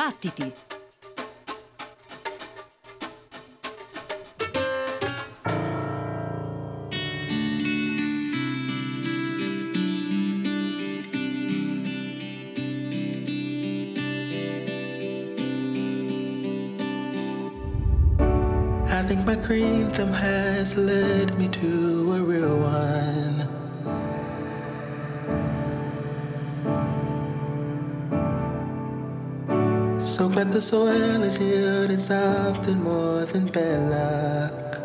Battiti! I think my green thumb has led me to a real one. The soil is yielding something more than bad luck.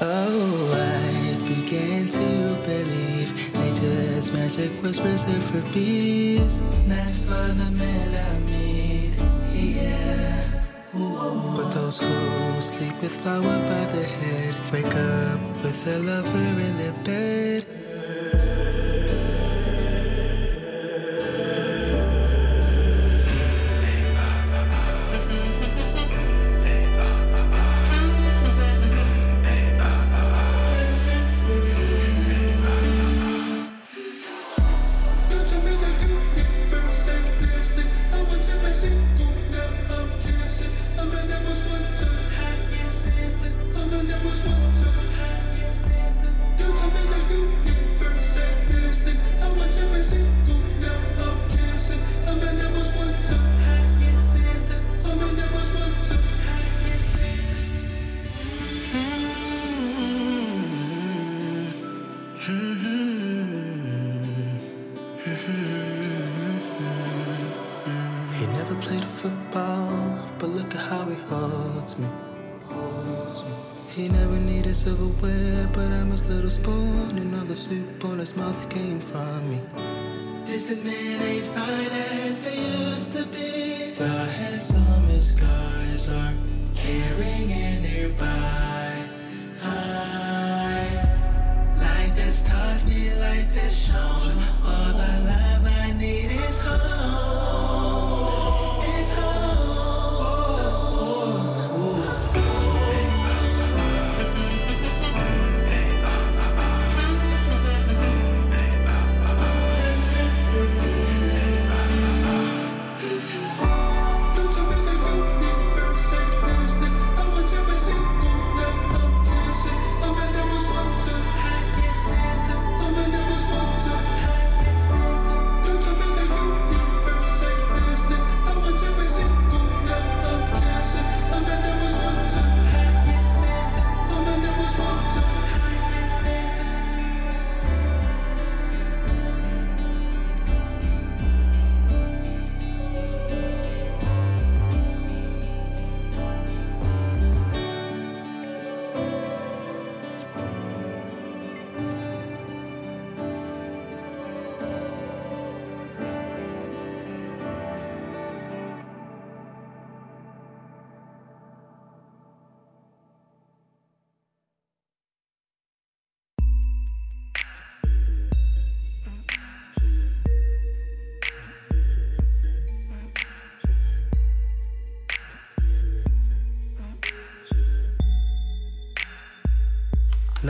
Oh, I began to believe nature's magic was reserved for bees, not for the men I meet here. But those who sleep with flour by the head wake up with a lover in their bed.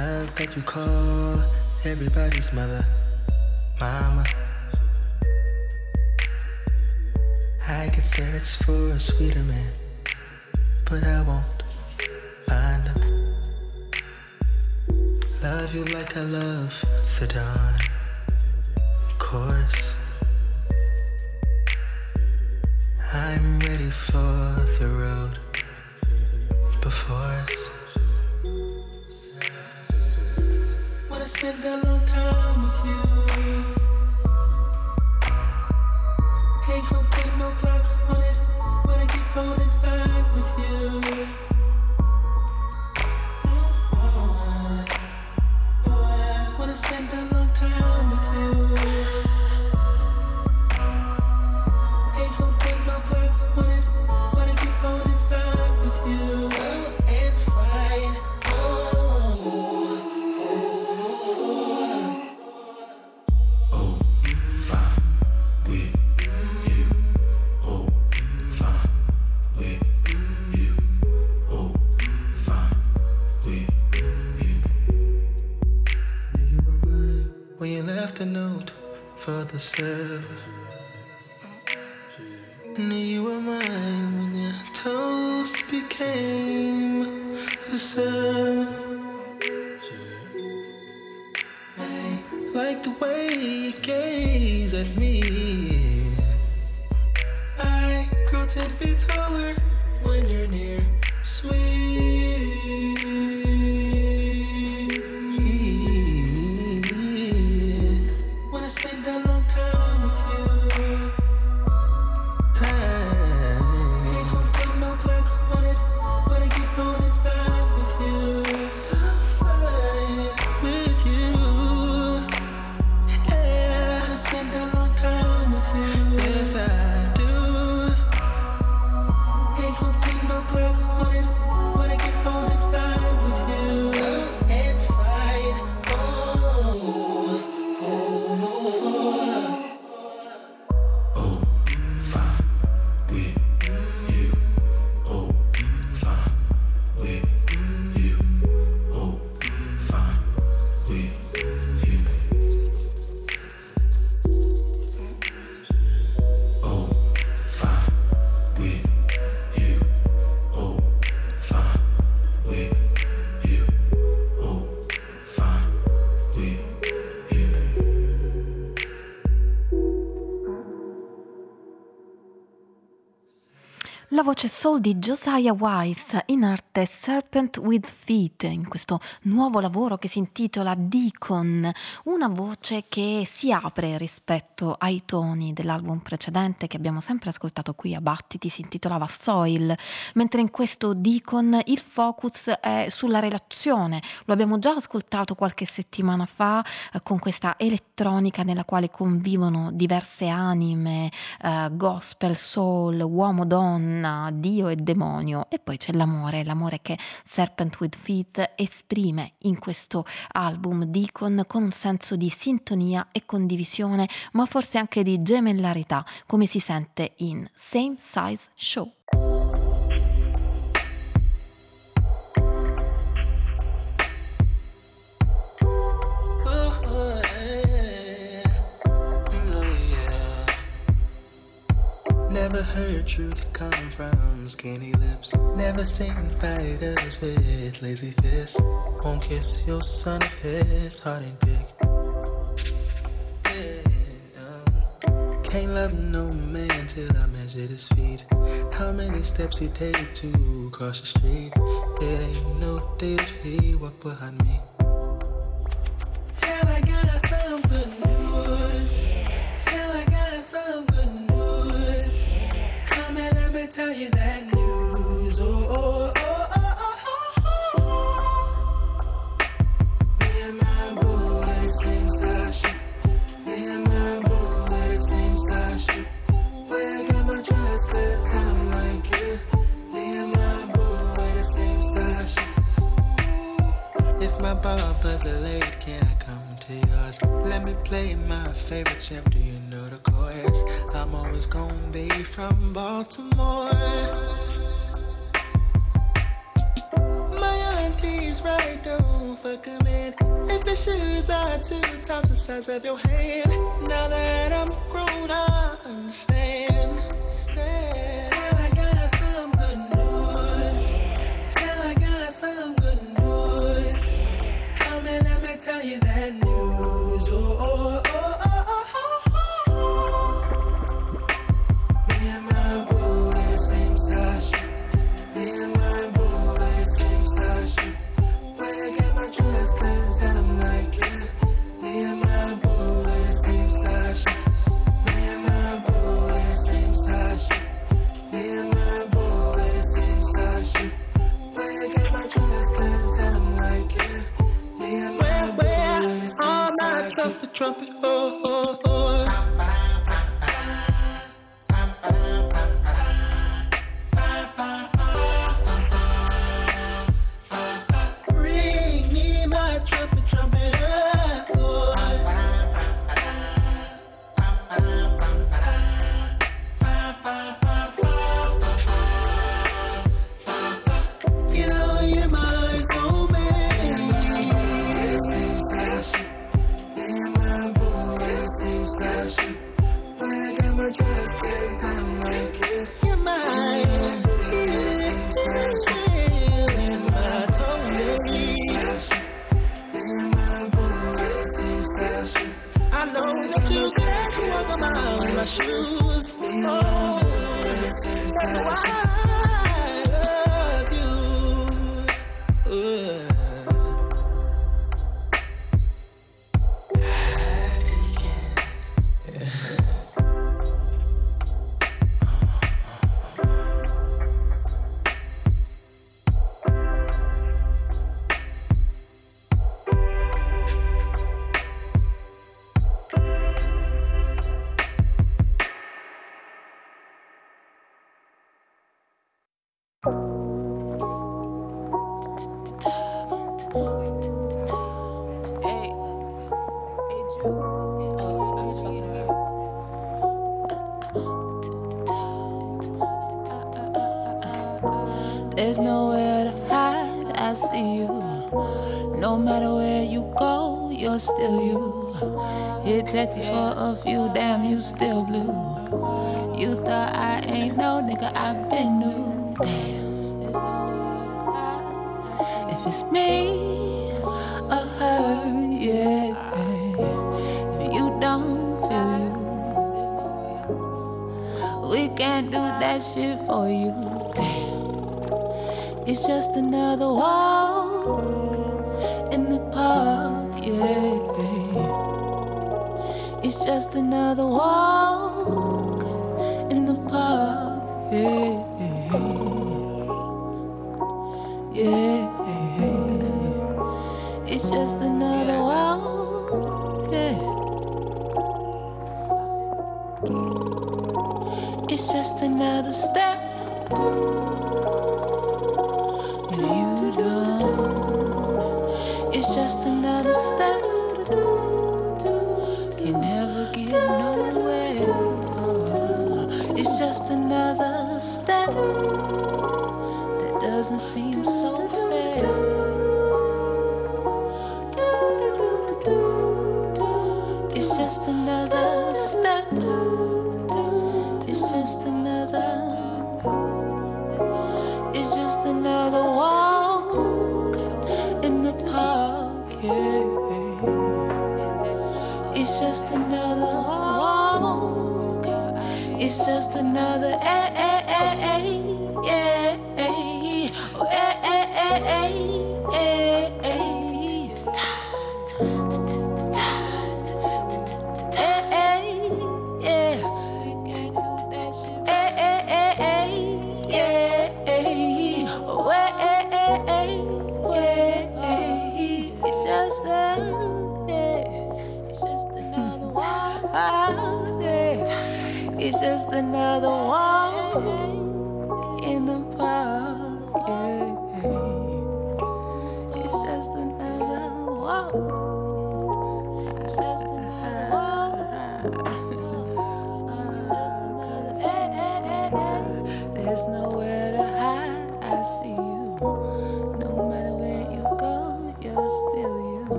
Love that you call everybody's mother, mama. I could search for a sweeter man, but I won't find him. Love you like I love the dawn, of course. I'm ready for the road before us. que the lo say. Voce soul di Josiah Wise in arte Serpent with Feet in questo nuovo lavoro che si intitola Deacon, una voce che si apre rispetto ai toni dell'album precedente che abbiamo sempre ascoltato qui a Battiti, si intitolava Soil, mentre in questo Deacon il focus è sulla relazione, lo abbiamo già ascoltato qualche settimana fa eh, con questa elettronica nella quale convivono diverse anime, eh, gospel, soul, Dio e demonio e poi c'è l'amore, l'amore che Serpent with Feet esprime in questo album Deacon con un senso di sintonia e condivisione, ma forse anche di gemellarità, come si sente in Same Size Show. Never heard truth come from skinny lips. Never seen fighters with lazy fists. Won't kiss your son if his heart ain't big. Um, can't love no man till I measure his feet. How many steps he take to cross the street? It ain't no day if he walk behind me. Tell I got some good news. Tell I got some good news. Tell you that news. Oh, oh, oh, oh, oh, oh. Me and my boo are the same size shoe. Me and my boo are the same size shoe. Where I got my dress, cause I'm like you. Me and my boo are the same size shoe. If my barber's late, can I come to yours? Let me play my favorite champ. Do you know the chorus? I'm always gonna be from Baltimore. My auntie's right, don't fuck 'em in. If the shoes are two times the size of your hand, now that I'm grown, I understand. Stand. Well, I got some good news. Tell I got some good news. Come and let me tell you that news. Oh, oh, still you. Hit Texas for a few, damn, you still blue. You thought I ain't no nigga, I've been new. Damn, if it's me or her, yeah. If you don't feel you, we can't do that shit for you. It's just another walk in the park yeah. It's just another walk in the park, yeah. Yeah. It's just another walk, yeah. It's just another step. just another. a a a a.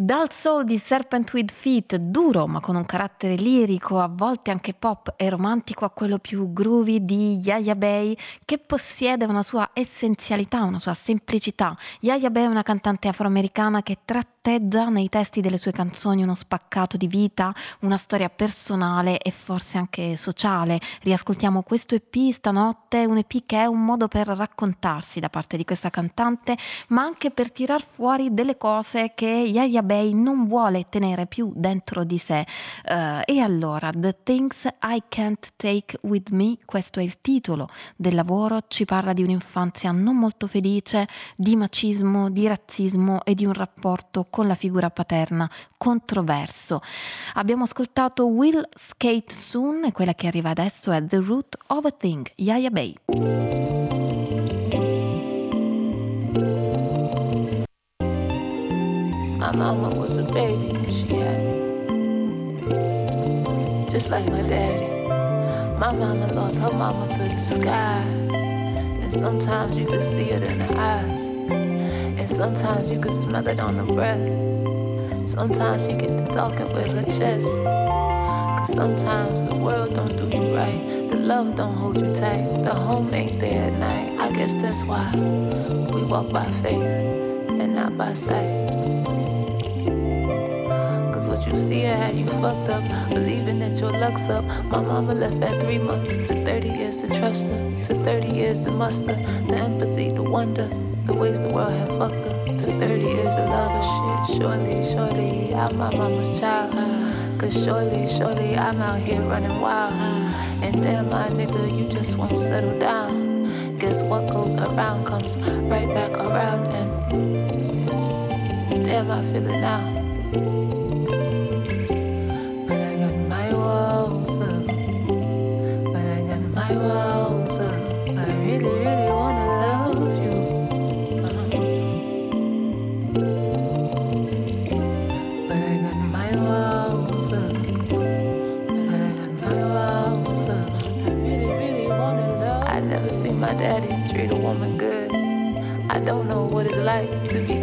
Dal soul di Serpent with Feet, duro ma con un carattere lirico, a volte anche pop e romantico, a quello più groovy di Yaya Bay, che possiede una sua essenzialità, una sua semplicità. Yaya Bay è una cantante afroamericana che tratteggia nei testi delle sue canzoni uno spaccato di vita, una storia personale e forse anche sociale. Riascoltiamo questo EP stanotte, un EP che è un modo per raccontarsi da parte di questa cantante, ma anche per tirar fuori delle cose che Yaya Bay non vuole tenere più dentro di sé. Uh, e allora, The Things I Can't Take With Me, questo è il titolo del lavoro, ci parla di un'infanzia non molto felice, di macismo, di razzismo e di un rapporto con la figura paterna controverso. Abbiamo ascoltato Will Skate Soon e quella che arriva adesso è The Root of a Thing, Yaya Bay. My mama was a baby when she had me. Just like my daddy. My mama lost her mama to the sky. And sometimes you could see it in her eyes. And sometimes you can smell it on her breath. Sometimes she get to talking with her chest. Cause sometimes the world don't do you right. The love don't hold you tight. The home ain't there at night. I guess that's why we walk by faith and not by sight. Cause what you see I had you fucked up, believing that your luck's up. My mama left at three months, took 30 years to trust her, took 30 years to muster the empathy, the wonder, the ways the world had fucked her. Took 30 years to love her shit. Surely, surely, I'm my mama's child. Cause surely, surely, I'm out here running wild. And damn, my nigga, you just won't settle down. Guess what goes around comes right back around. And damn, I feel it now.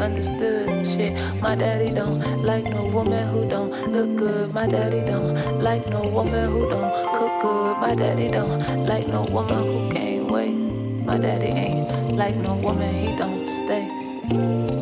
Understood. Shit, my daddy don't like no woman who don't look good. My daddy don't like no woman who don't cook good. My daddy don't like no woman who can't wait. My daddy ain't like no woman, he don't stay.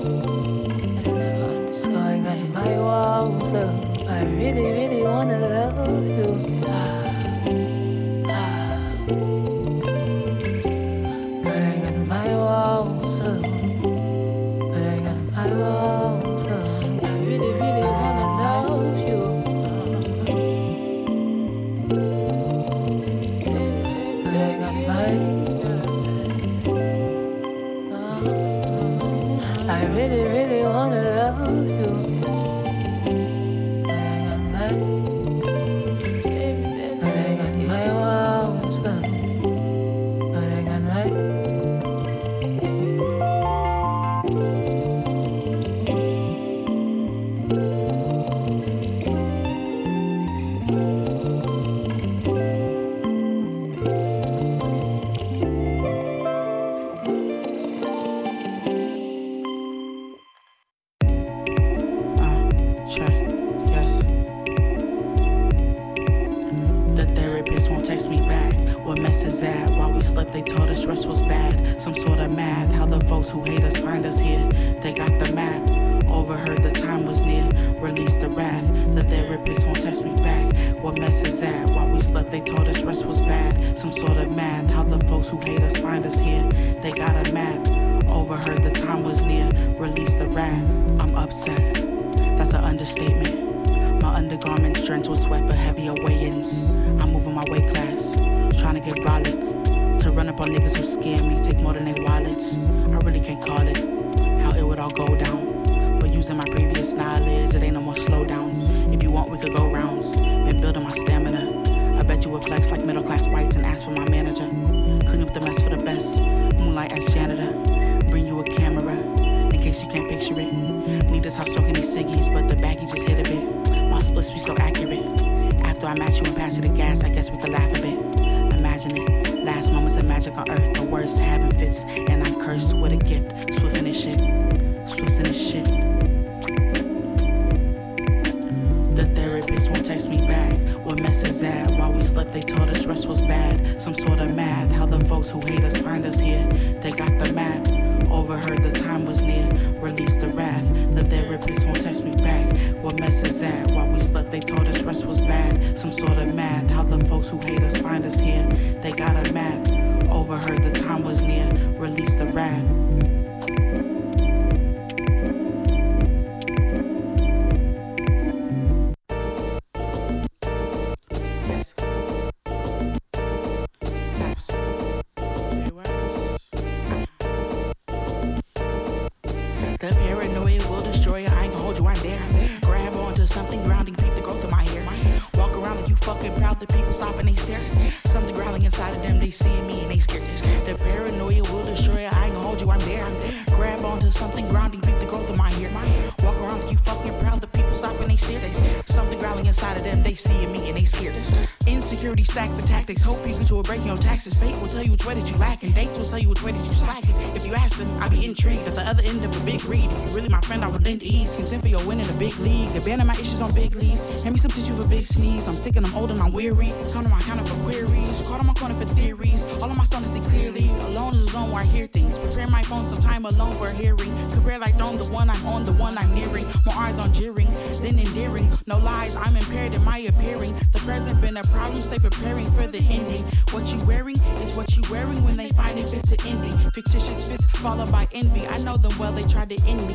Stack for tactics. Hope get you a break in your taxes. Fate will tell you which way that you lack, and dates will tell you which way that you slacking. If you ask them, I be intrigued. At the other end of a big read, if you really my friend, I would lend ease. Consent for your win in a big league. Abandon my issues on big leaves. Hand me some tissue for big sneeze. I'm sick and I'm old and I'm weary. Come to my counter for queries. Caught on my corner for theories. All of my songs see clearly. Alone is zone where I hear things. Prepare my phone some time alone for hearing. Compare like throne, the one I'm on, the one I'm nearing. More eyes on jeering, then endearing. No lies, I'm impaired in my appearing. The present been a problem, stay preparing for the ending. What you wearing is what you wearing when they find it fits to ending. Fictitious fits followed by envy. I know them well, they tried to end me.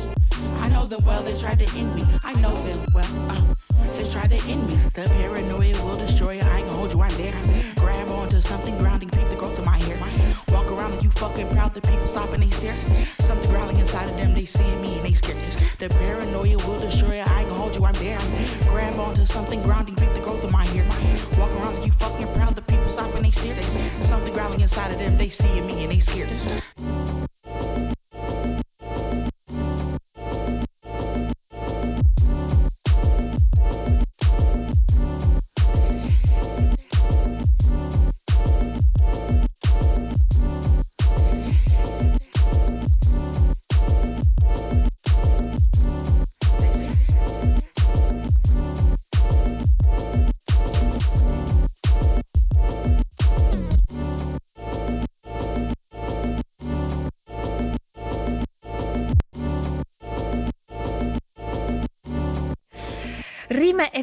I know them well, they tried to end me. I know them well. Uh, they tried to end me. The paranoia will destroy. I ain't gonna hold you, I'm there. Grab onto something grounding, peep the growth of my. Walk around like you fucking proud that people stopping they stairs. Something growling inside of them, they see me and they scared. The paranoia will destroy you. I ain't gonna hold you, I'm there. Grab onto something grounding, peep the growth of my hair. Walk around like you fucking proud that people stopping they stairs. Something growling inside of them, they see me and they scared.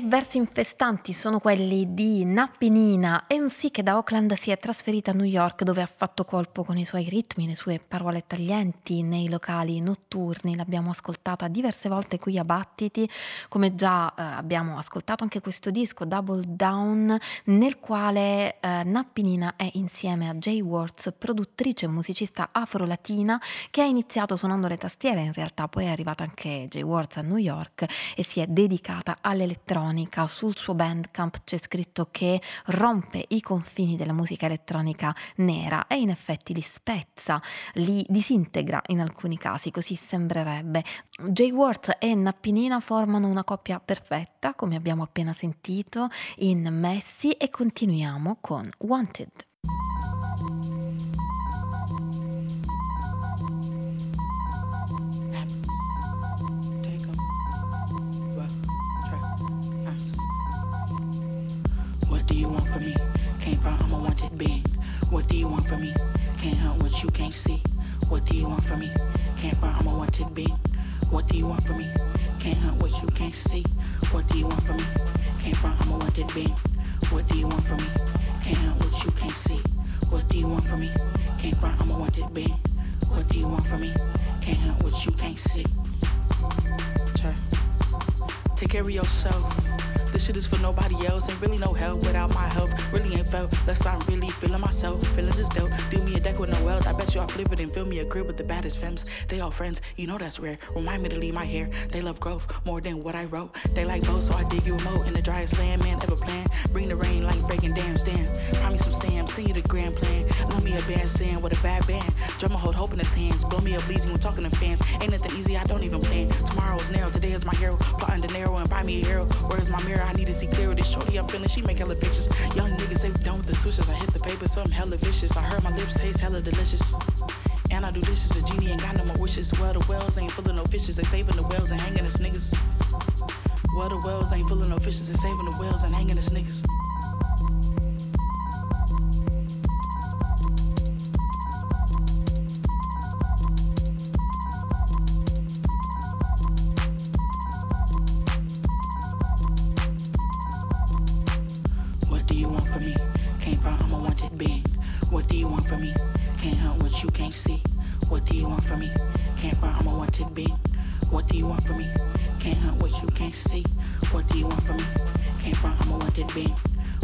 Versi infestanti sono quelli di Nappinina sì che da Auckland si è trasferita a New York dove ha fatto colpo con i suoi ritmi, le sue parole taglienti nei locali notturni. L'abbiamo ascoltata diverse volte qui a Battiti, come già eh, abbiamo ascoltato anche questo disco Double Down nel quale eh, Nappinina è insieme a Jay Words, produttrice e musicista afro-latina che ha iniziato suonando le tastiere, in realtà poi è arrivata anche Jay Words a New York e si è dedicata a all'elettronica. Sul suo bandcamp c'è scritto che rompe i confini della musica elettronica nera e in effetti li spezza, li disintegra in alcuni casi, così sembrerebbe. Jay Worth e Nappinina formano una coppia perfetta, come abbiamo appena sentito, in Messi e continuiamo con Wanted. What do you want from me? Can't help what you can't see. What do you want from me? Came from I'm a wanted being. What do you want from me? Can't help what you can't see. What do you want from me? Came from I'm a wanted being. What do you want from me? Can't help what you can't see. What do you want from me? Came from I'm a wanted being. What do you want from me? Can't help what you can't see. Take care of yourself. Shit is for nobody else. Ain't really no help without my health. Really ain't felt less I'm really feeling myself. Feelings is dope. Do me a deck with no wealth. I bet you I'll flip it and fill me a crib with the baddest femmes. They all friends, you know that's rare. Remind me to leave my hair. They love growth more than what I wrote. They like both, so I dig you a moat in the driest land man ever planned. Bring the rain like breaking dams, damn. Promise some stamps, send you the grand plan. Love me a band sand with a bad band. Drummer hold hope in his hands. Blow me up bleeding when talking to fans. Ain't nothing easy, I don't even plan. Tomorrow is narrow, today is my hero. Plotting de narrow and buy me a hero. Where's my mirror? I need to with this shorty I'm feeling. She make hella pictures. Young niggas say we done with the switches. I hit the paper, something hella vicious. I heard my lips taste hella delicious. And I do as a genie, ain't got no more wishes. Well, the wells ain't full of no fishes, they saving the wells and hanging us niggas. Well, the wells ain't full of no fishes, they saving the wells and hanging us niggas. can't see. What do you want from me? Can't find I'm a wanted being. What do you want from me? Can't hunt what you can't see. What do you want from me? Can't find I'm a wanted being.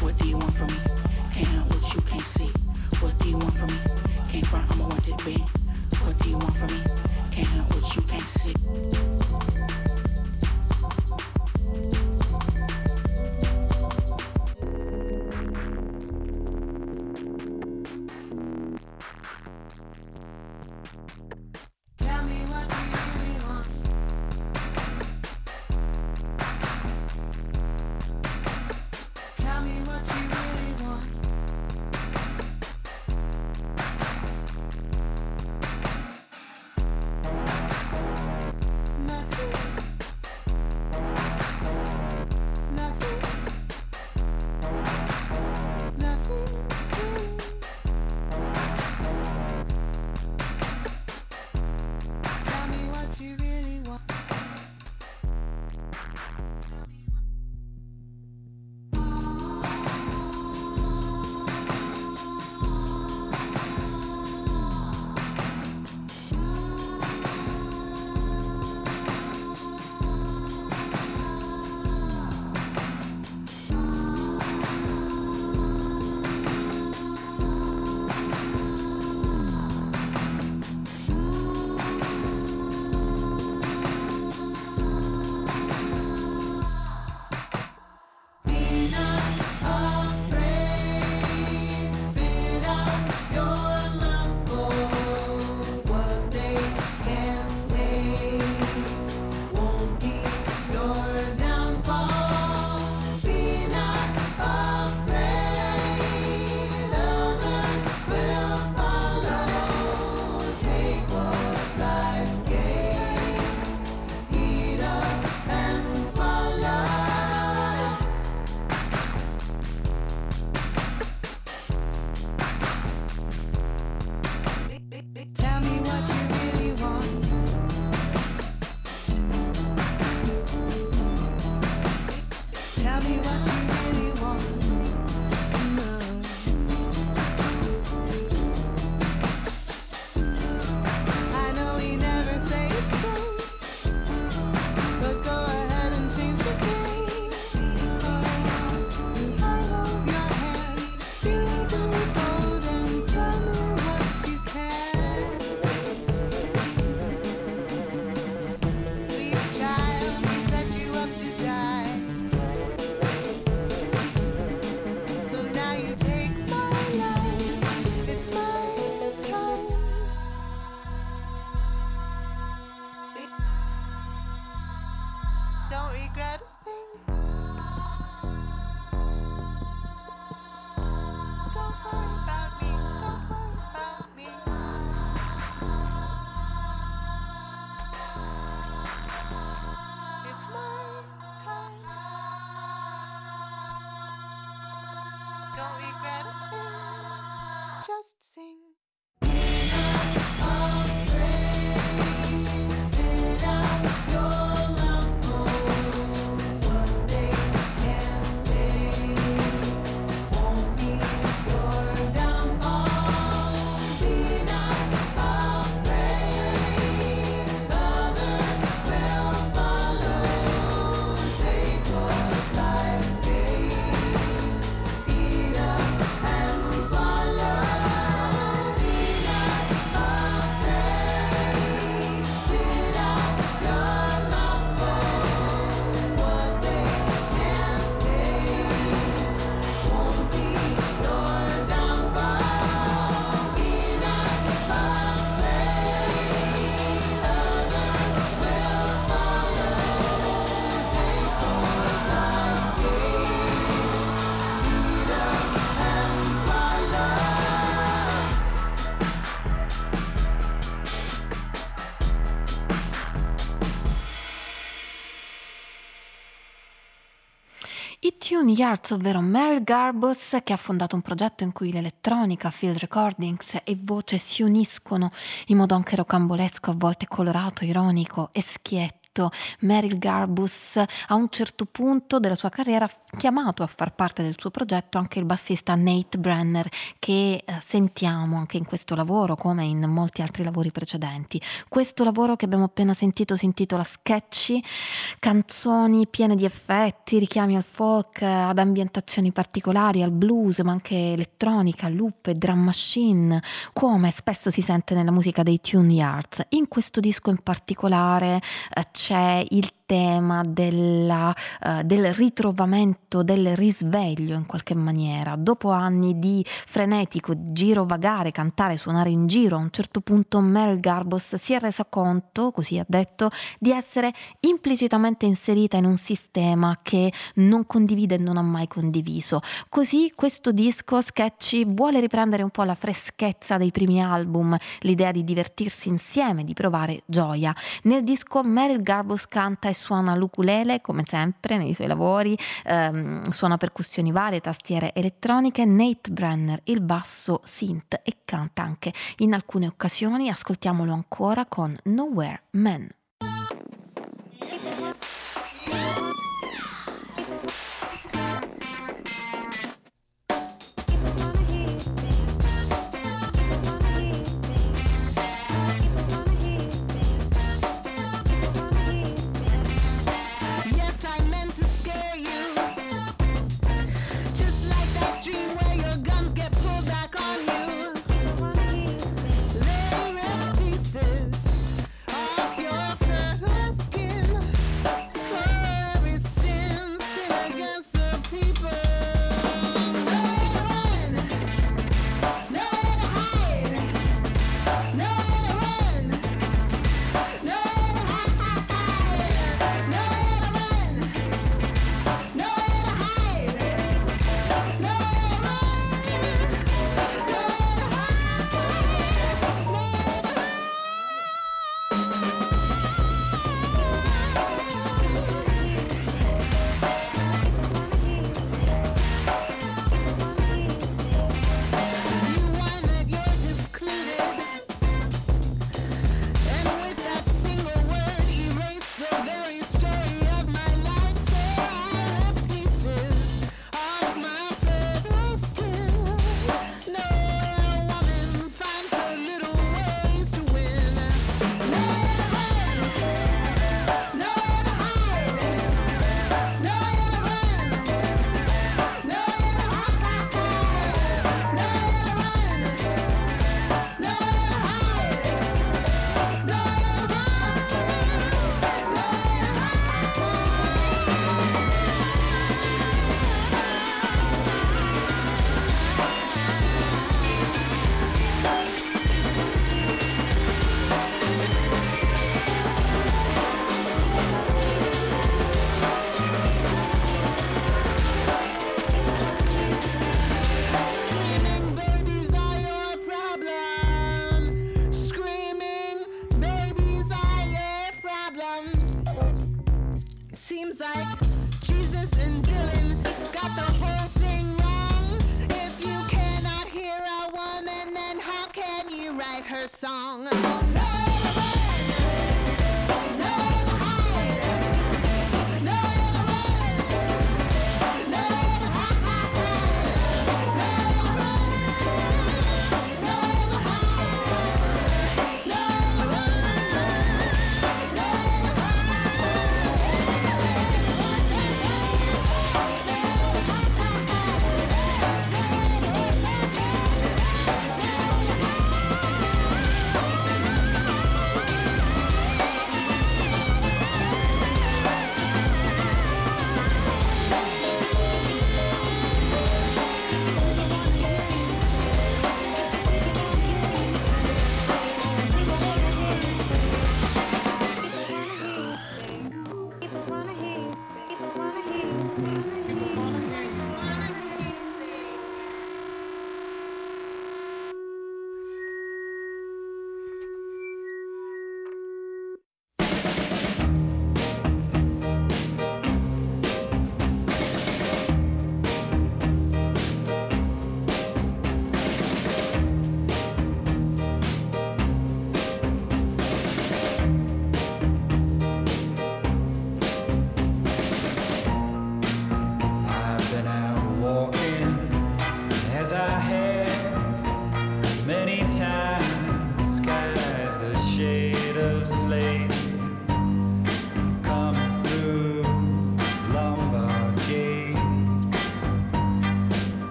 What do you want from me? Can't hunt what you can't see. What do you want from me? Can't find I'm a wanted being. What do you want from me? Can't hunt what you can't see. Yards, ovvero Mary Garbus, che ha fondato un progetto in cui l'elettronica, field recordings e voce si uniscono in modo anche rocambolesco, a volte colorato, ironico e schietto detto Meryl Garbus a un certo punto della sua carriera ha chiamato a far parte del suo progetto anche il bassista Nate Brenner che eh, sentiamo anche in questo lavoro come in molti altri lavori precedenti. Questo lavoro che abbiamo appena sentito si intitola Sketchy, canzoni piene di effetti, richiami al folk, ad ambientazioni particolari, al blues, ma anche elettronica, loop e drum machine, come spesso si sente nella musica dei Tune Yards. In questo disco in particolare eh, c'è il tema della, uh, del ritrovamento, del risveglio in qualche maniera. Dopo anni di frenetico girovagare, cantare, suonare in giro, a un certo punto Mary Garbus si è resa conto, così ha detto, di essere implicitamente inserita in un sistema che non condivide e non ha mai condiviso. Così questo disco Sketchy vuole riprendere un po' la freschezza dei primi album, l'idea di divertirsi insieme, di provare gioia. Nel disco Meryl Garbus canta e suona l'ukulele come sempre nei suoi lavori, ehm, suona percussioni varie, tastiere elettroniche, Nate Brenner il basso synth e canta anche in alcune occasioni, ascoltiamolo ancora con Nowhere Man.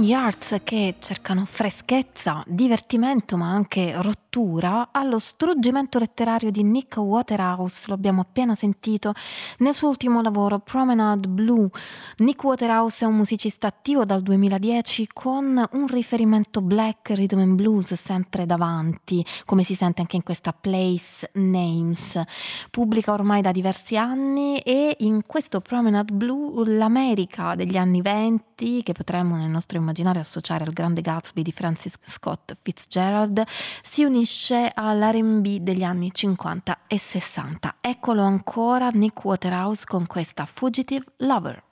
Cartoon Yards che cercano freschezza, divertimento ma anche rottura allo struggimento letterario di Nick Waterhouse, lo abbiamo appena sentito nel suo ultimo lavoro Promenade Blue. Nick Waterhouse è un musicista attivo dal 2010 con un riferimento black rhythm and blues sempre davanti, come si sente anche in questa Place Names. Pubblica ormai da diversi anni e in questo Promenade Blue l'America degli anni 20 che potremmo nel nostro immaginario associare al grande Gatsby di Francis Scott Fitzgerald, si unisce all'RB degli anni 50 e 60. Eccolo ancora Nick Waterhouse con questa Fugitive Lover.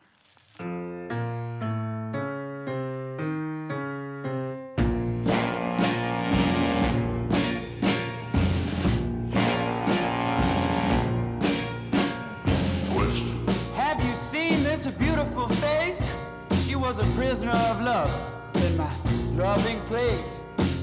Prisoner of love in my loving place.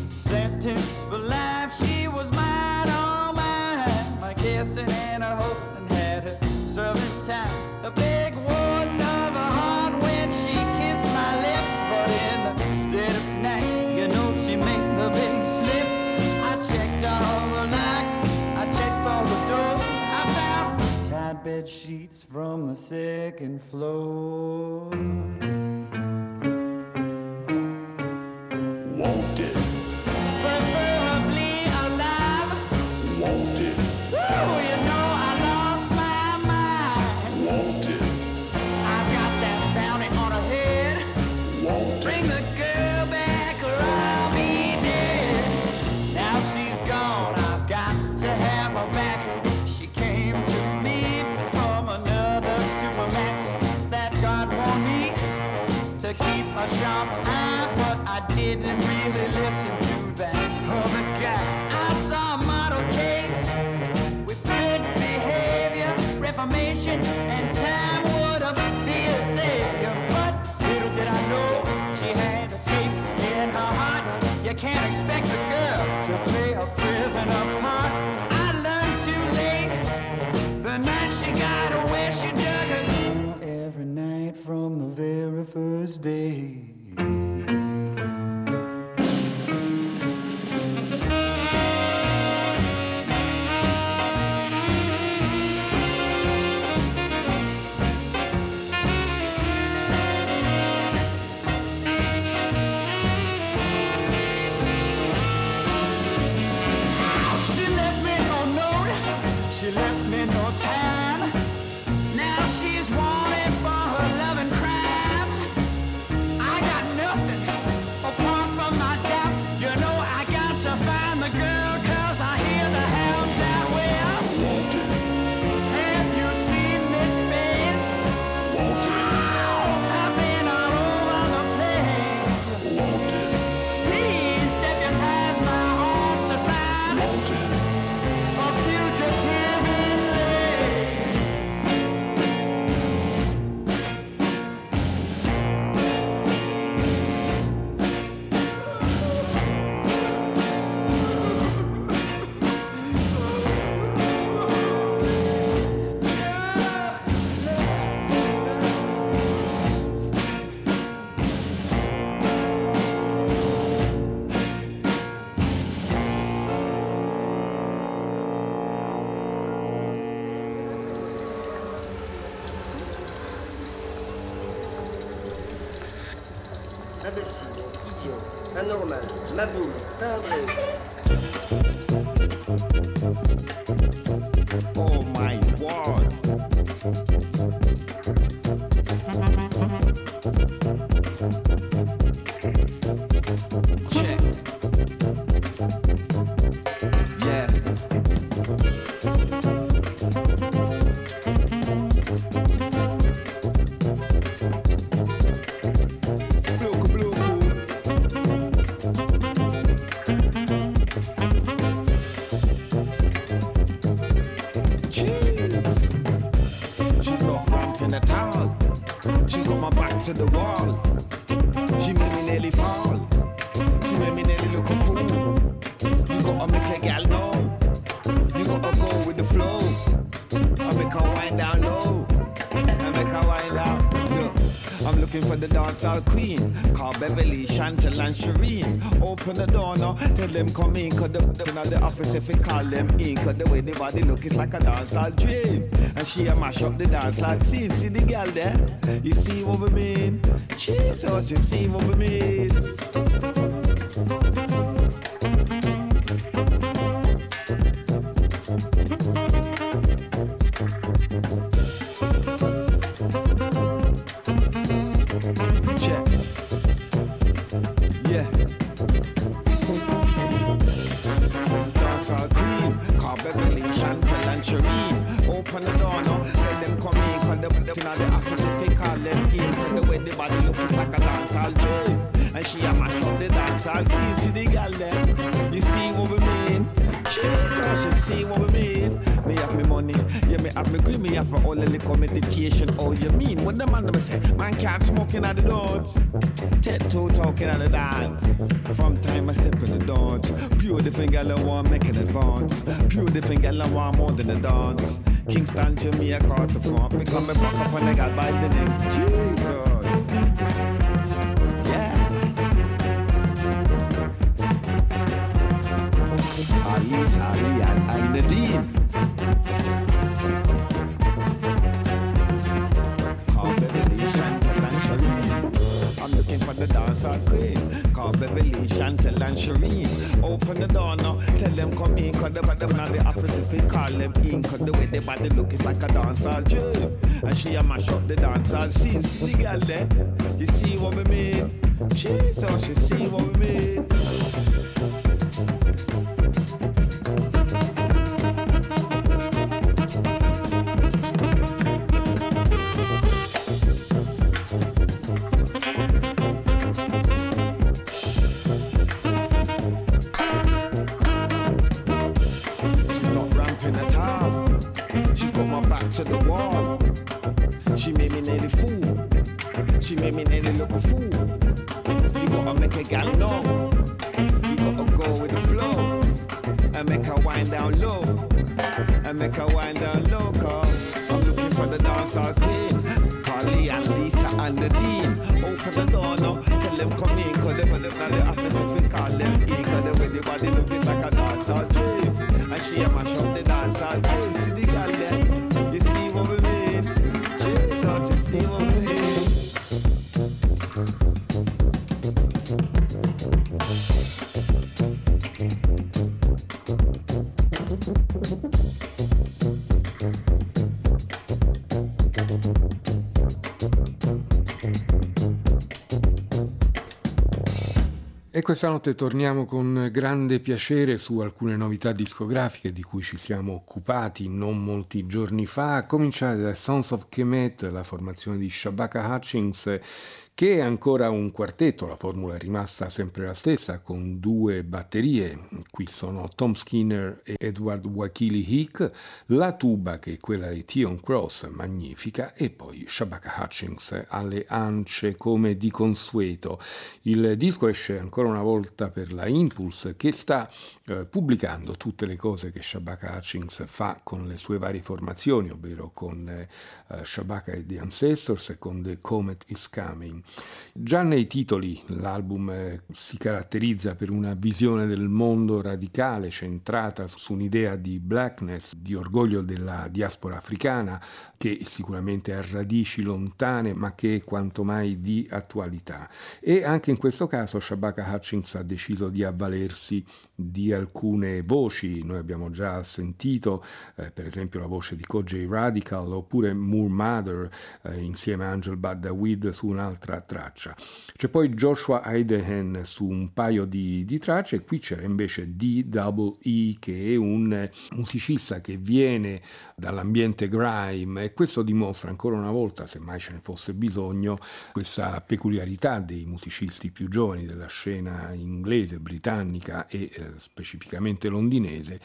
Sentence for life, she was mine, all mine. My kissing and her hope and had her serving time. The big war love her heart when she kissed my lips, but in the dead of night, you know she made the big slip. I checked all the locks, I checked all the doors. I found tied bed sheets from the second floor. The queen. Call Beverly, Chantel, and Shireen. Open the door now, tell them come in. Cause the, the, the office if we call them in. Cause the way the body look is like a dancehall dream. And she a mash up the dancehall scene. See the girl there? You see what we mean? Jesus, you see what we mean? Got my back to the wall. She made me nearly fool. She made me nearly look a fool. You gotta make a gal know. You gotta go with the flow. And make her wind down low. And make her wind down low, cause I'm looking for the dancehall queen. Carly and Lisa and the Dean. Open the door now. Tell them come in, cause they put them in the office call them in. Cause the way the body looking like a dancehall dream. I share my show, the dancers. Yeah, see the girl there. You see what we questa notte torniamo con grande piacere su alcune novità discografiche di cui ci siamo occupati non molti giorni fa, a cominciare da Sons of Kemet, la formazione di Shabaka Hutchings, che è ancora un quartetto, la formula è rimasta sempre la stessa, con due batterie, qui sono Tom Skinner e Edward Wakili Hick, la tuba che è quella di Tion Cross, magnifica, e poi Shabaka Hutchings alle ance come di consueto. Il disco esce ancora una volta per la Impulse che sta eh, pubblicando tutte le cose che Shabaka Hutchings fa con le sue varie formazioni, ovvero con eh, Shabaka e The Ancestors e con The Comet is Coming. Già nei titoli l'album eh, si caratterizza per una visione del mondo radicale centrata su un'idea di blackness, di orgoglio della diaspora africana che sicuramente ha radici lontane ma che è quanto mai di attualità. E anche in questo caso Shabaka Hutchings ha deciso di avvalersi di alcune voci, noi abbiamo già sentito eh, per esempio la voce di Kojay Radical oppure Moore Mother eh, insieme a Angel Badawid su un'altra traccia. C'è poi Joshua Idehen su un paio di, di tracce qui c'era invece D.E.E che è un musicista che viene dall'ambiente grime e questo dimostra ancora una volta, se mai ce ne fosse bisogno, questa peculiarità dei musicisti più giovani della scena inglese, britannica e eh, specificamente londinese,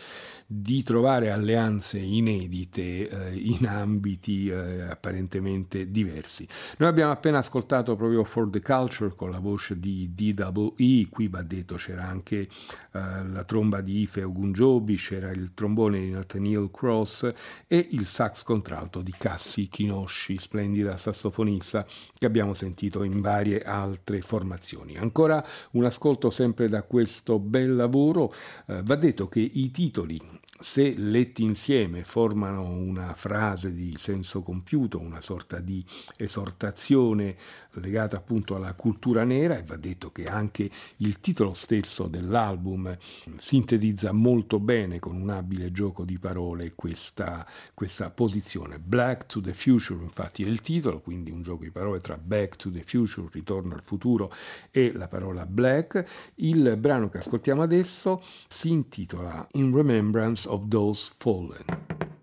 di trovare alleanze inedite eh, in ambiti eh, apparentemente diversi. Noi abbiamo appena ascoltato proprio For the Culture con la voce di DWE, qui va detto c'era anche eh, la tromba di Ife Ogunjobi, c'era il trombone di Nathaniel Cross e il sax contralto di Cassie Kinoshi, splendida sassofonista che abbiamo sentito in varie altre formazioni. Ancora un ascolto sempre da questo bel lavoro, eh, va detto che i titoli se letti insieme formano una frase di senso compiuto, una sorta di esortazione legata appunto alla cultura nera e va detto che anche il titolo stesso dell'album sintetizza molto bene con un abile gioco di parole questa, questa posizione. Black to the Future infatti è il titolo, quindi un gioco di parole tra Back to the Future, ritorno al futuro e la parola Black. Il brano che ascoltiamo adesso si intitola In Remembrance of those fallen.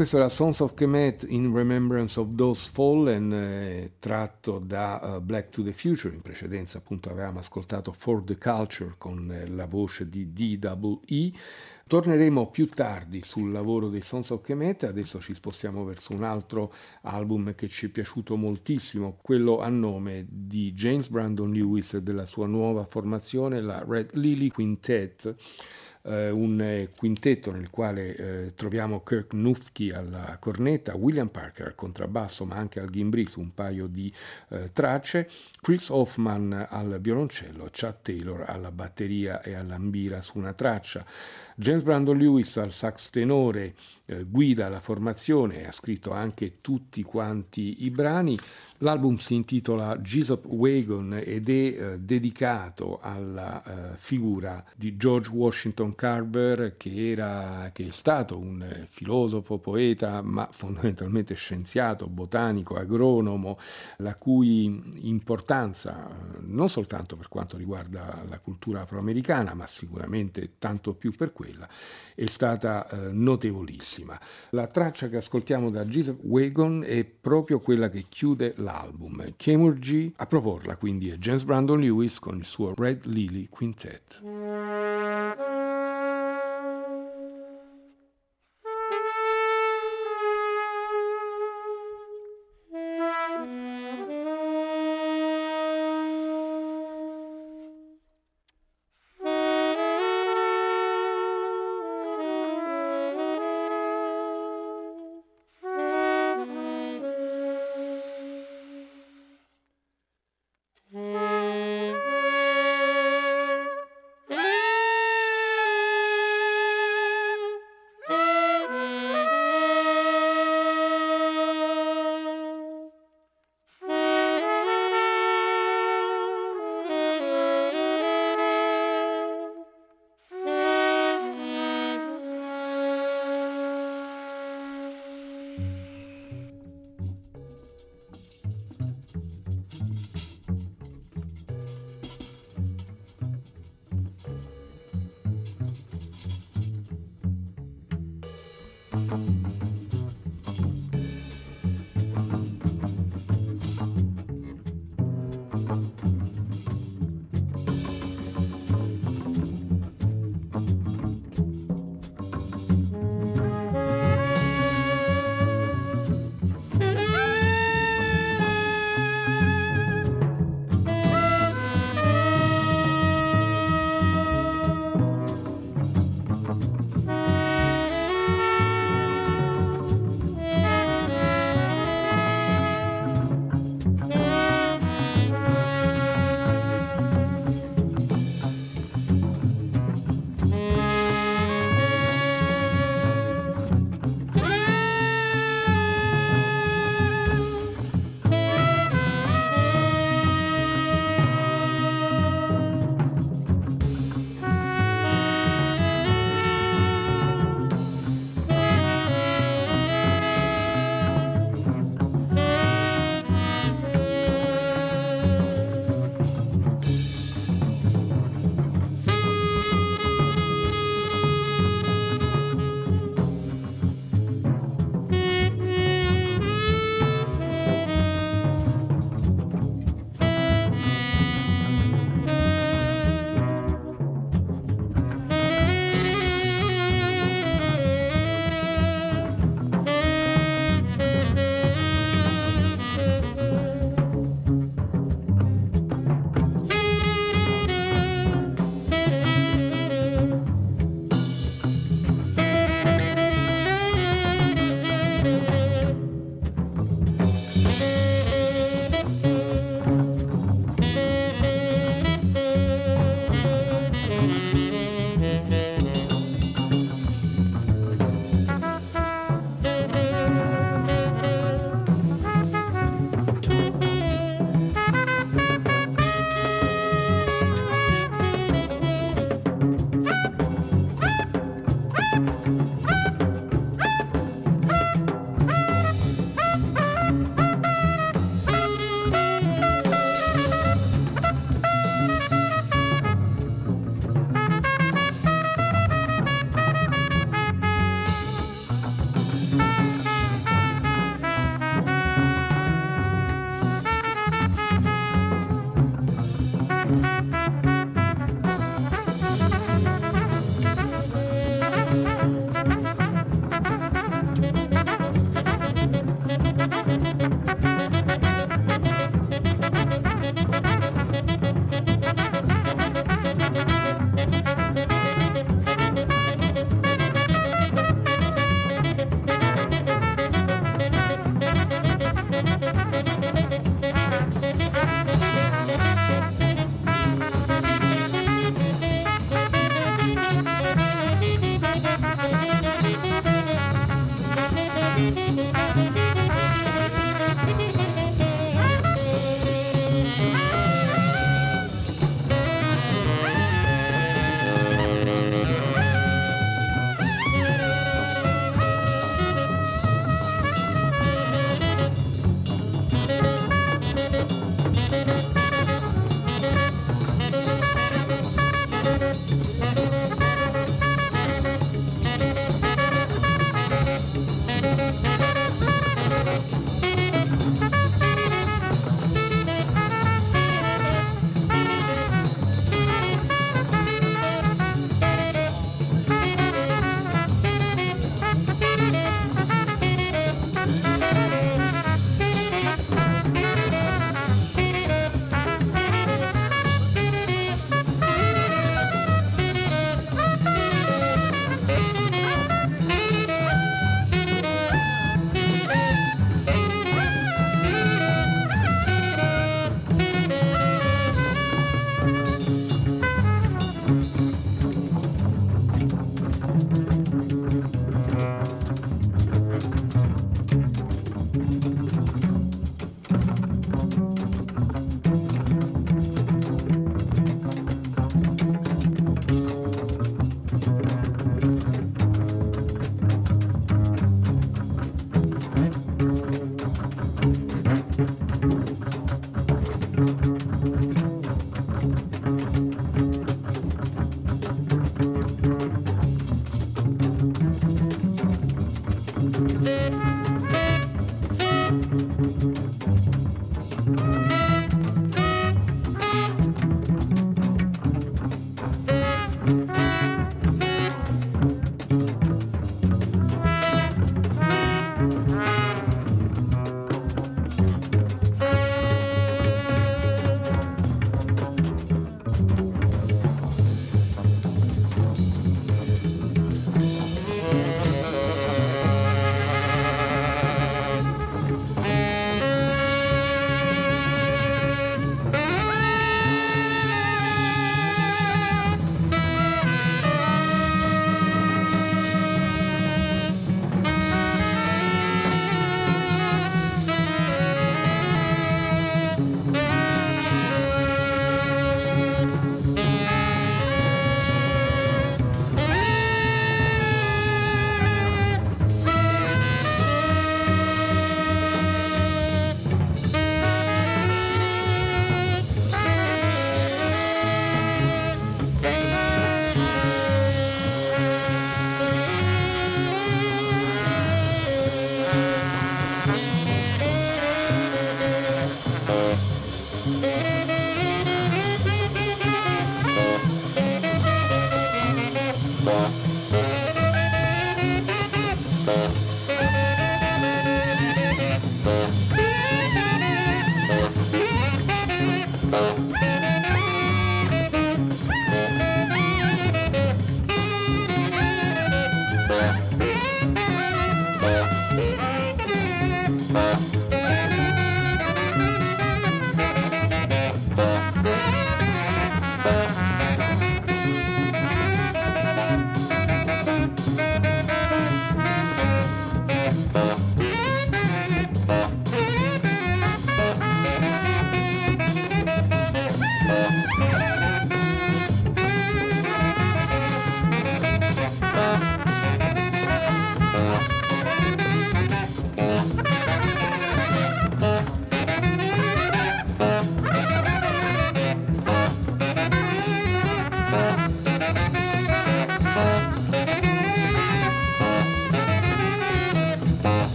Questo era Sons of Kemet in Remembrance of Those Fallen, eh, tratto da uh, Black to the Future. In precedenza, appunto, avevamo ascoltato For the Culture con eh, la voce di DWE. Torneremo più tardi sul lavoro dei Sons of Kemet, adesso ci spostiamo verso un altro album che ci è piaciuto moltissimo, quello a nome di James Brandon Lewis e della sua nuova formazione, la Red Lily Quintet eh, un eh, quintetto nel quale eh, troviamo Kirk Nufke alla cornetta, William Parker al contrabbasso ma anche al gimbri su un paio di eh, tracce, Chris Hoffman al violoncello, Chad Taylor alla batteria e all'ambira su una traccia. James Brandon Lewis al sax tenore eh, guida la formazione e ha scritto anche tutti quanti i brani. L'album si intitola Jesus Wagon ed è eh, dedicato alla eh, figura di George Washington Carver che, era, che è stato un eh, filosofo, poeta, ma fondamentalmente scienziato, botanico, agronomo, la cui importanza eh, non soltanto per quanto riguarda la cultura afroamericana, ma sicuramente tanto più per quello quella, è stata eh, notevolissima. La traccia che ascoltiamo da Jesus Wagon è proprio quella che chiude l'album. Chemurgy a proporla quindi è James Brandon Lewis con il suo Red Lily Quintet.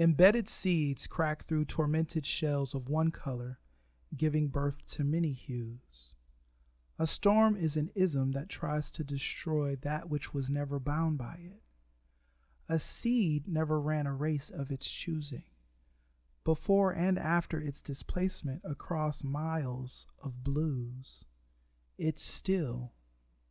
Embedded seeds crack through tormented shells of one color, giving birth to many hues. A storm is an ism that tries to destroy that which was never bound by it. A seed never ran a race of its choosing. Before and after its displacement across miles of blues, it still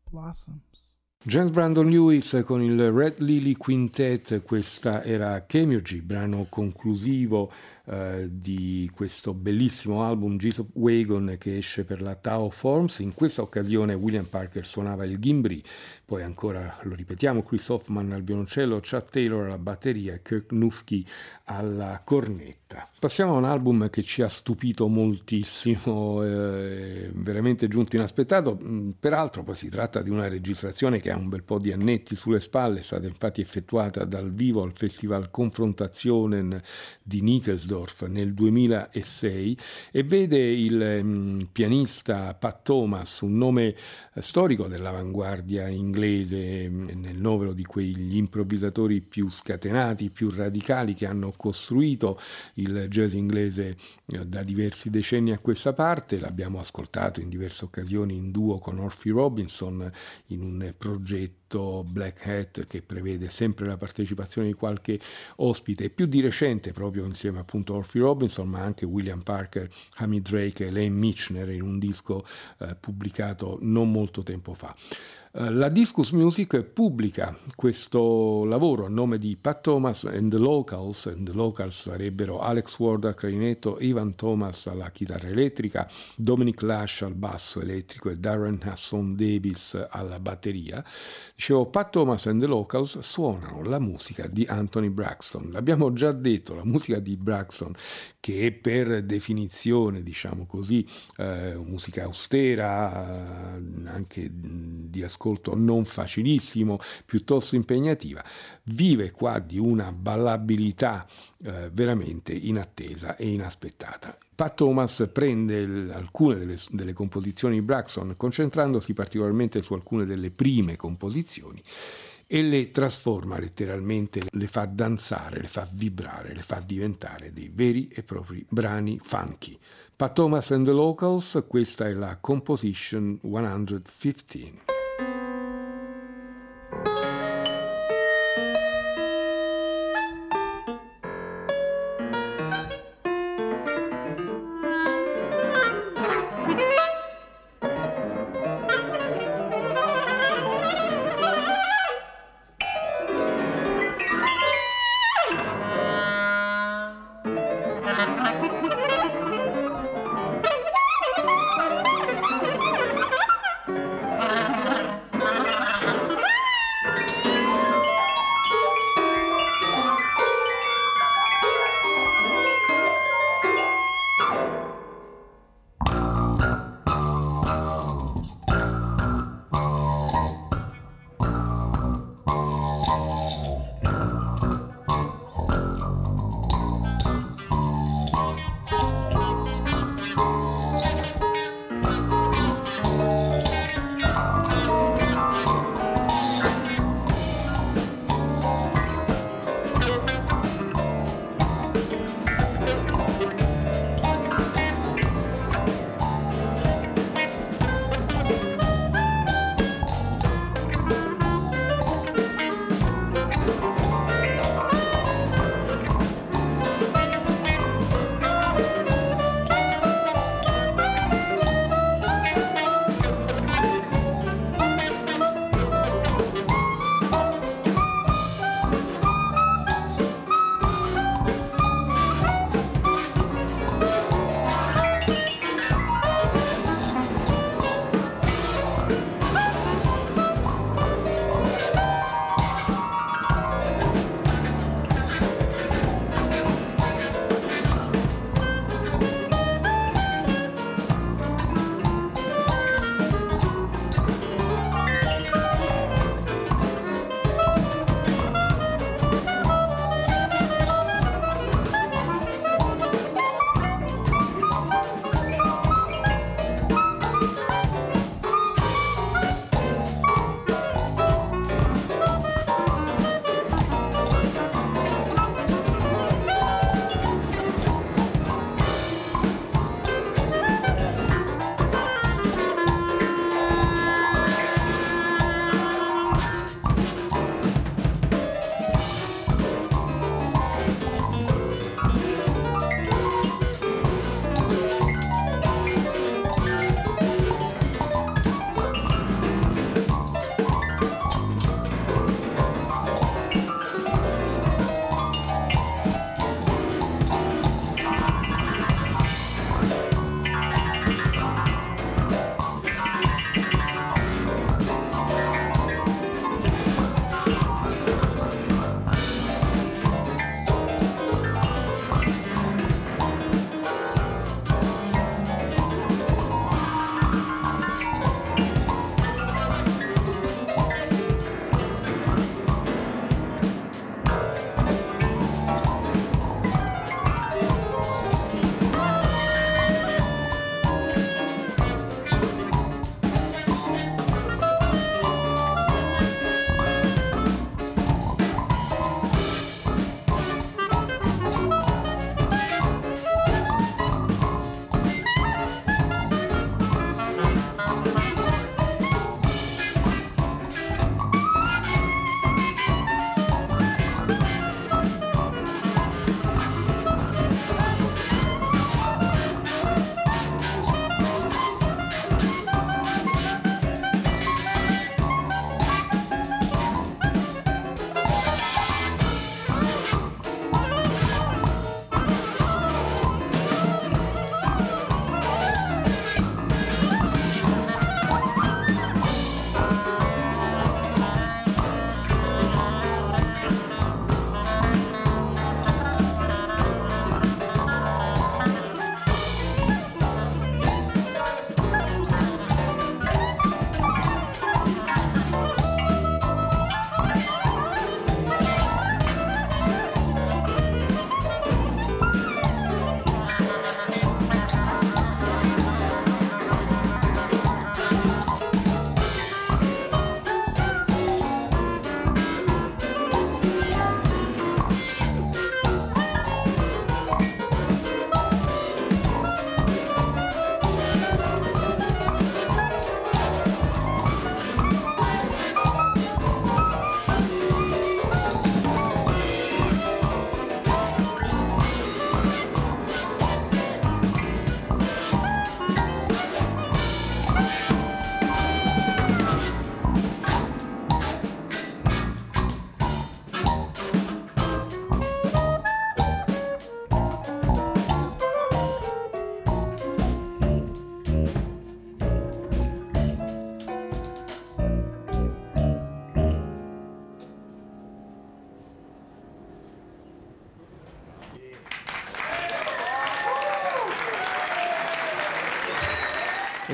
blossoms. James Brandon Lewis con il Red Lily Quintet, questa era Chemurgy, brano conclusivo eh, di questo bellissimo album Jesus Wagon che esce per la Tao Forms. In questa occasione William Parker suonava il gimbri, poi ancora lo ripetiamo, Chris Hoffman al violoncello, Chad Taylor alla batteria Kirk Nufke alla cornetta. Passiamo a un album che ci ha stupito moltissimo, eh, veramente giunto inaspettato, mm, peraltro poi si tratta di una registrazione che ha un bel po' di annetti sulle spalle, è stata infatti effettuata dal vivo al Festival Confrontationen di Nickelsdorf nel 2006 e vede il mm, pianista Pat Thomas, un nome eh, storico dell'avanguardia inglese, mm, nel novero di quegli improvvisatori più scatenati, più radicali che hanno costruito il jazz inglese eh, da diversi decenni a questa parte. L'abbiamo ascoltato in diverse occasioni in duo con Orphy Robinson in un progetto Black Hat che prevede sempre la partecipazione di qualche ospite più di recente proprio insieme appunto a Orphy Robinson ma anche William Parker, Hamid Drake e Lane Michner in un disco eh, pubblicato non molto tempo fa. Eh, la Discus Music pubblica questo lavoro a nome di Pat Thomas and the Locals, and the Locals sarebbero Alex Ward al clarinetto, Ivan Thomas alla chitarra elettrica, Dominic Lash al basso elettrico e Darren Hasson Davis alla batteria. Dicevo, Pat Thomas and the Locals suonano la musica di Anthony Braxton. L'abbiamo già detto, la musica di Braxton che è per definizione, diciamo così, eh, musica austera, eh, anche di ascolto non facilissimo, piuttosto impegnativa, vive qua di una ballabilità eh, veramente inattesa e inaspettata. Pat Thomas prende alcune delle, delle composizioni di Braxton, concentrandosi particolarmente su alcune delle prime composizioni e le trasforma letteralmente, le fa danzare, le fa vibrare, le fa diventare dei veri e propri brani funky. Pat Thomas and the Locals, questa è la Composition 115.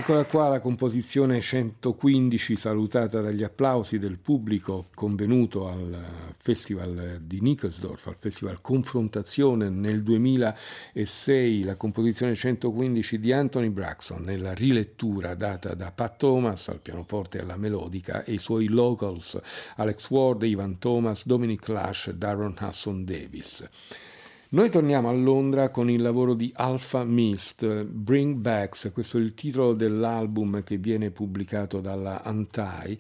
Eccola qua la composizione 115 salutata dagli applausi del pubblico convenuto al Festival di Nickelsdorf, al Festival Confrontazione nel 2006, la composizione 115 di Anthony Braxton nella rilettura data da Pat Thomas al pianoforte e alla melodica e i suoi locals Alex Ward, Ivan Thomas, Dominic Lash e Darren Hudson Davis. Noi torniamo a Londra con il lavoro di Alpha Mist, Bring Backs, questo è il titolo dell'album che viene pubblicato dalla Antai.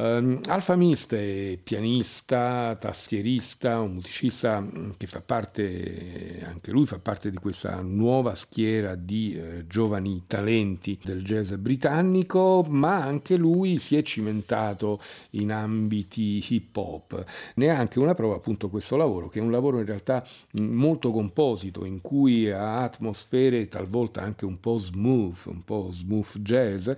Um, Alfa Mist è pianista, tastierista, un musicista mm, che fa parte, anche lui fa parte di questa nuova schiera di eh, giovani talenti del jazz britannico, ma anche lui si è cimentato in ambiti hip hop. Ne ha anche una prova appunto questo lavoro, che è un lavoro in realtà mm, molto composito, in cui ha atmosfere talvolta anche un po' smooth, un po' smooth jazz,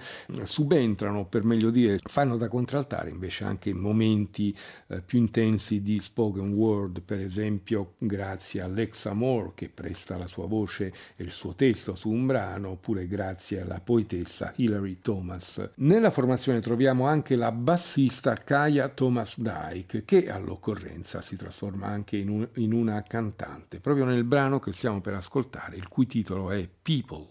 subentrano per meglio dire, fanno da contraltare trattare invece anche momenti eh, più intensi di spoken word, per esempio grazie a Alexa Moore che presta la sua voce e il suo testo su un brano, oppure grazie alla poetessa Hilary Thomas. Nella formazione troviamo anche la bassista Kaya Thomas Dyke che all'occorrenza si trasforma anche in, un, in una cantante, proprio nel brano che stiamo per ascoltare, il cui titolo è. People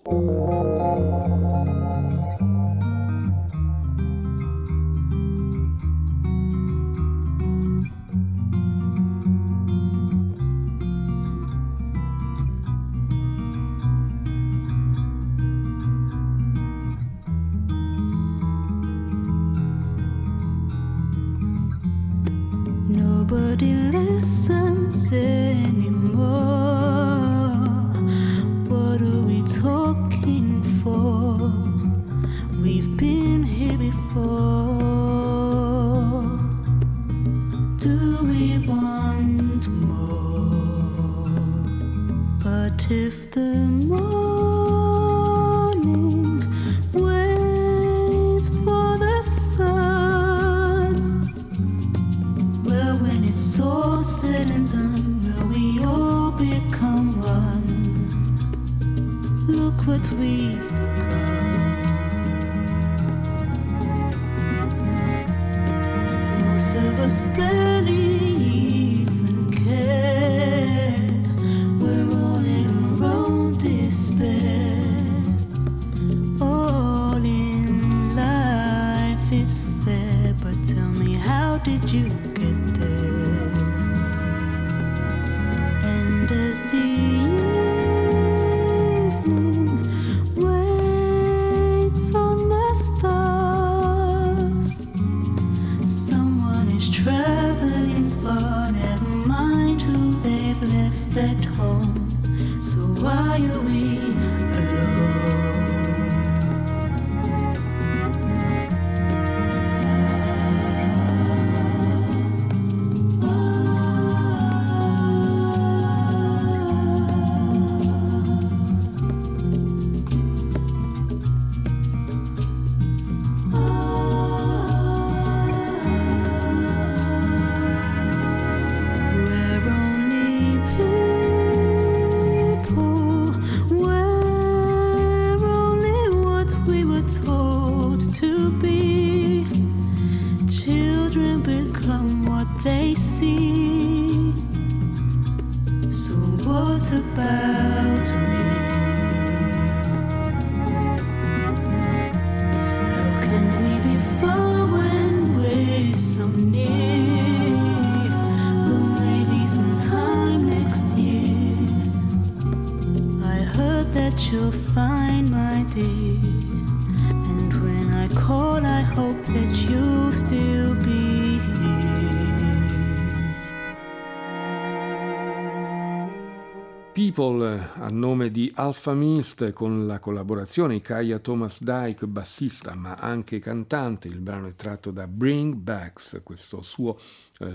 nome di Alpha Mist con la collaborazione di Kaya Thomas Dyke, bassista ma anche cantante. Il brano è tratto da Bring Backs, questo suo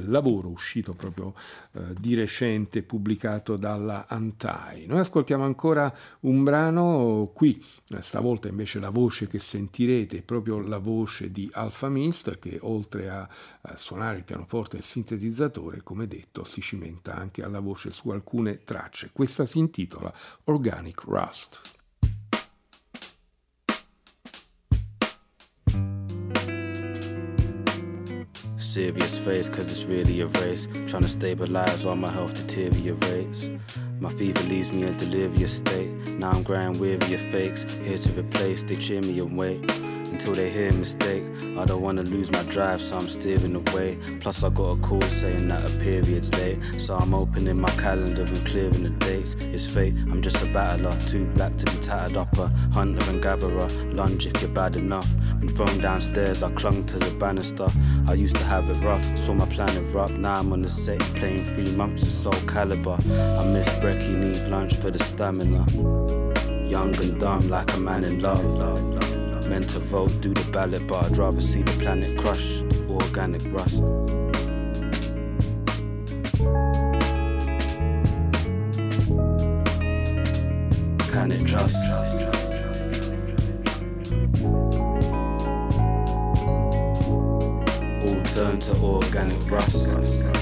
lavoro uscito proprio eh, di recente, pubblicato dalla Antai. Noi ascoltiamo ancora un brano qui, eh, stavolta invece la voce che sentirete è proprio la voce di Alpha Mist che oltre a, a suonare il pianoforte e il sintetizzatore, come detto, si cimenta anche alla voce su alcune tracce. Questa si intitola Organic Rust. Serious face, cause it's really a race. Trying to stabilize while my health deteriorates. My fever leaves me in delirious state. Now I'm growing weary of fakes. Here to replace, they cheer me and wait until they hear a mistake. I don't wanna lose my drive, so I'm steering away. Plus, I got a call saying that a period's late. So I'm opening my calendar and clearing the dates. It's fate, I'm just a battler, too black to be tattered up. A hunter and gatherer, lunge if you're bad enough. Been thrown downstairs, I clung to the banister. I used to have it rough, saw my plan erupt. Now I'm on the set, playing three months of Soul Caliber. I miss brekkie, need lunch for the stamina. Young and dumb, like a man in love. Meant to vote, do the ballot, but I'd rather see the planet crushed. Organic rust. Can it just? All turn to organic rust.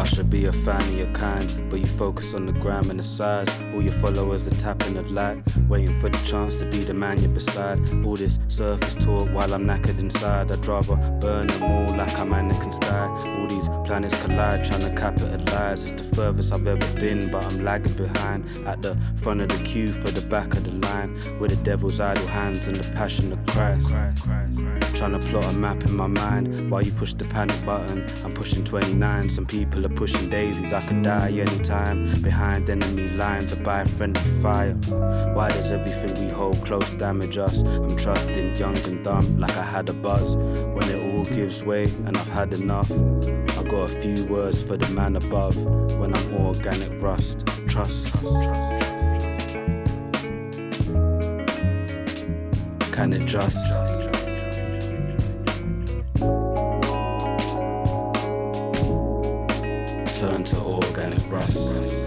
I should be a fan of your kind, but you focus on the gram and the size. All your followers are tapping the light, waiting for the chance to be the man you're beside. All this surface talk while I'm knackered inside. I'd rather burn them all like I'm Anakin style. All these planets collide, trying to capitalize. It's the furthest I've ever been, but I'm lagging behind. At the front of the queue for the back of the line, with the devil's idle hands and the passion of Christ. Trying to plot a map in my mind while you push the panic button. I'm pushing 29, some people are pushing daisies. I could die anytime behind enemy lines to buy friendly fire. Why does everything we hold close damage us? I'm trusting young and dumb like I had a buzz. When it all gives way and I've had enough, I got a few words for the man above. When I'm organic rust, trust. Can it just? us.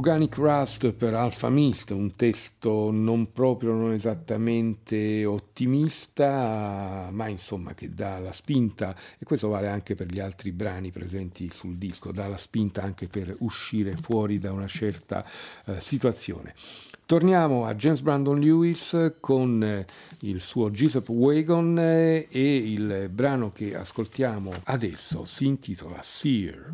Organic Rust per Alpha Mist, un testo non proprio, non esattamente ottimista, ma insomma che dà la spinta, e questo vale anche per gli altri brani presenti sul disco, dà la spinta anche per uscire fuori da una certa eh, situazione. Torniamo a James Brandon Lewis con eh, il suo Giuseppe Wagon eh, e il brano che ascoltiamo adesso si intitola Seer.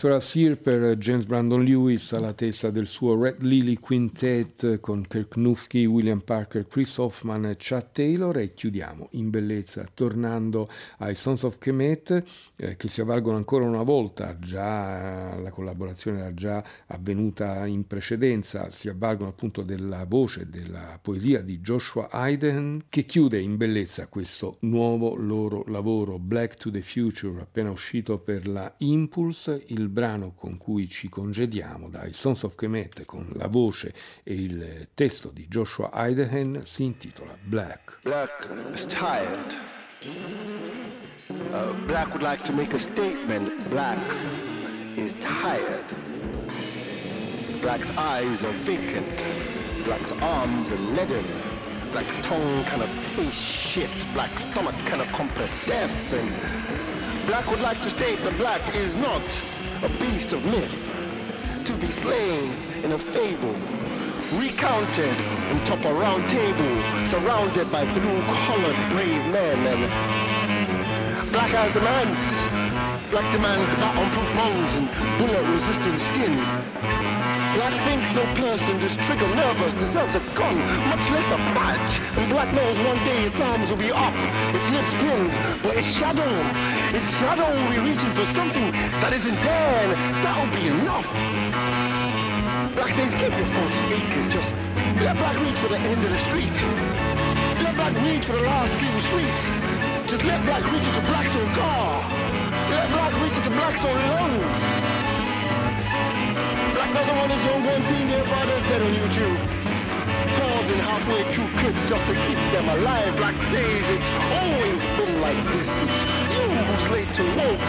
Era Sear per James Brandon Lewis alla testa del suo Red Lily Quintet con Kirk Nufke, William Parker, Chris Hoffman e Chad Taylor. E chiudiamo in bellezza tornando ai Sons of Kemet eh, che si avvalgono ancora una volta, già la collaborazione era già avvenuta in precedenza, si avvalgono appunto della voce, della poesia di Joshua Hayden che chiude in bellezza questo nuovo loro lavoro Black to the Future appena uscito per la Impulse il brano con cui ci congediamo dai Sons of Kemet con la voce e il testo di Joshua Idehen si intitola Black. Black is tired. Uh, Black would like to make a statement. Black is tired. Black's eyes are vacant. Black's arms are leaden. Black's tongue kind of tastes shit. Black's stomach kind of compress death. And Black would like to state that Black is not a beast of myth, to be slain in a fable, recounted on top of round table, surrounded by blue-collared brave men and black eyes demands. Black demands bat-on-proof bones and bullet-resistant skin. Black thinks no person just trigger nervous deserves a gun, much less a badge. And black knows one day its arms will be up, its lips pinned, but its shadow, its shadow will be reaching for something that isn't there, that'll be enough. Black says keep your 40 acres, just let black reach for the end of the street. Let black reach for the last skill sweet. Just let black reach into black's own car. Let black reach into black's own lungs. Black doesn't want his young ones seeing their fathers dead on YouTube. Pausing halfway through clips just to keep them alive. Black says it's always been like this. It's you who's late to woke.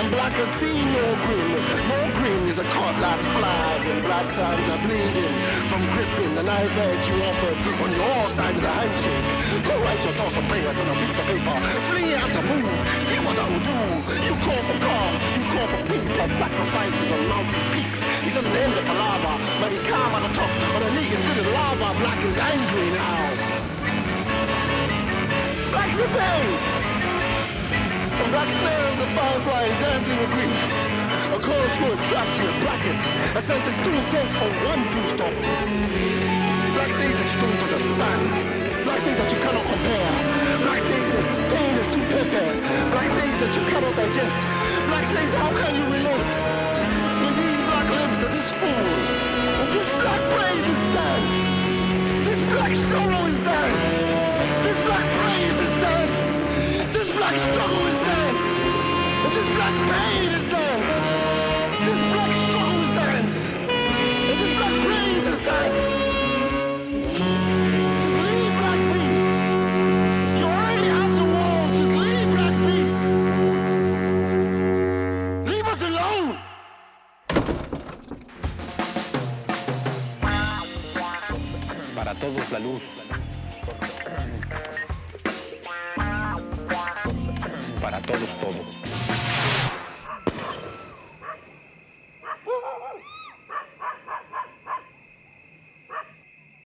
And black has seen your grin. Your grin is a cutlass flag. And black's hands are bleeding from gripping the knife edge you offered on your side of the handshake. Go write your toss of prayers on a piece of paper. Flee at the moon. See what that will do. You call for calm. You call for peace like sacrifices on mountain peaks. He doesn't end a lava, but he calm at the top. Underneath is still in lava. Black is angry now. Black's in pain. And black snares a firefly dancing with grief. A chorus word trapped in a bracket. A sentence too intense for one full stop. Black says that you don't understand. Black says that you cannot compare. Black says that pain is too pepper. Black says that you cannot digest. Black says how can you relate? This. And this black praise is dance. This black sorrow is dance. This black praise is dance. This black struggle is dance. And this black pain todos la luz.